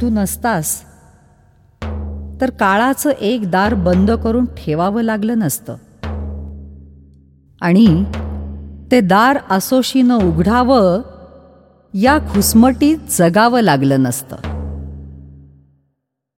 तू नसतास. तर काळाचं एक दार बंद करून ठेवावं लागलं नसतं. आणि ते दार असोशीनं उघडावं या घुसमटीत जगावं लागलं नसतं.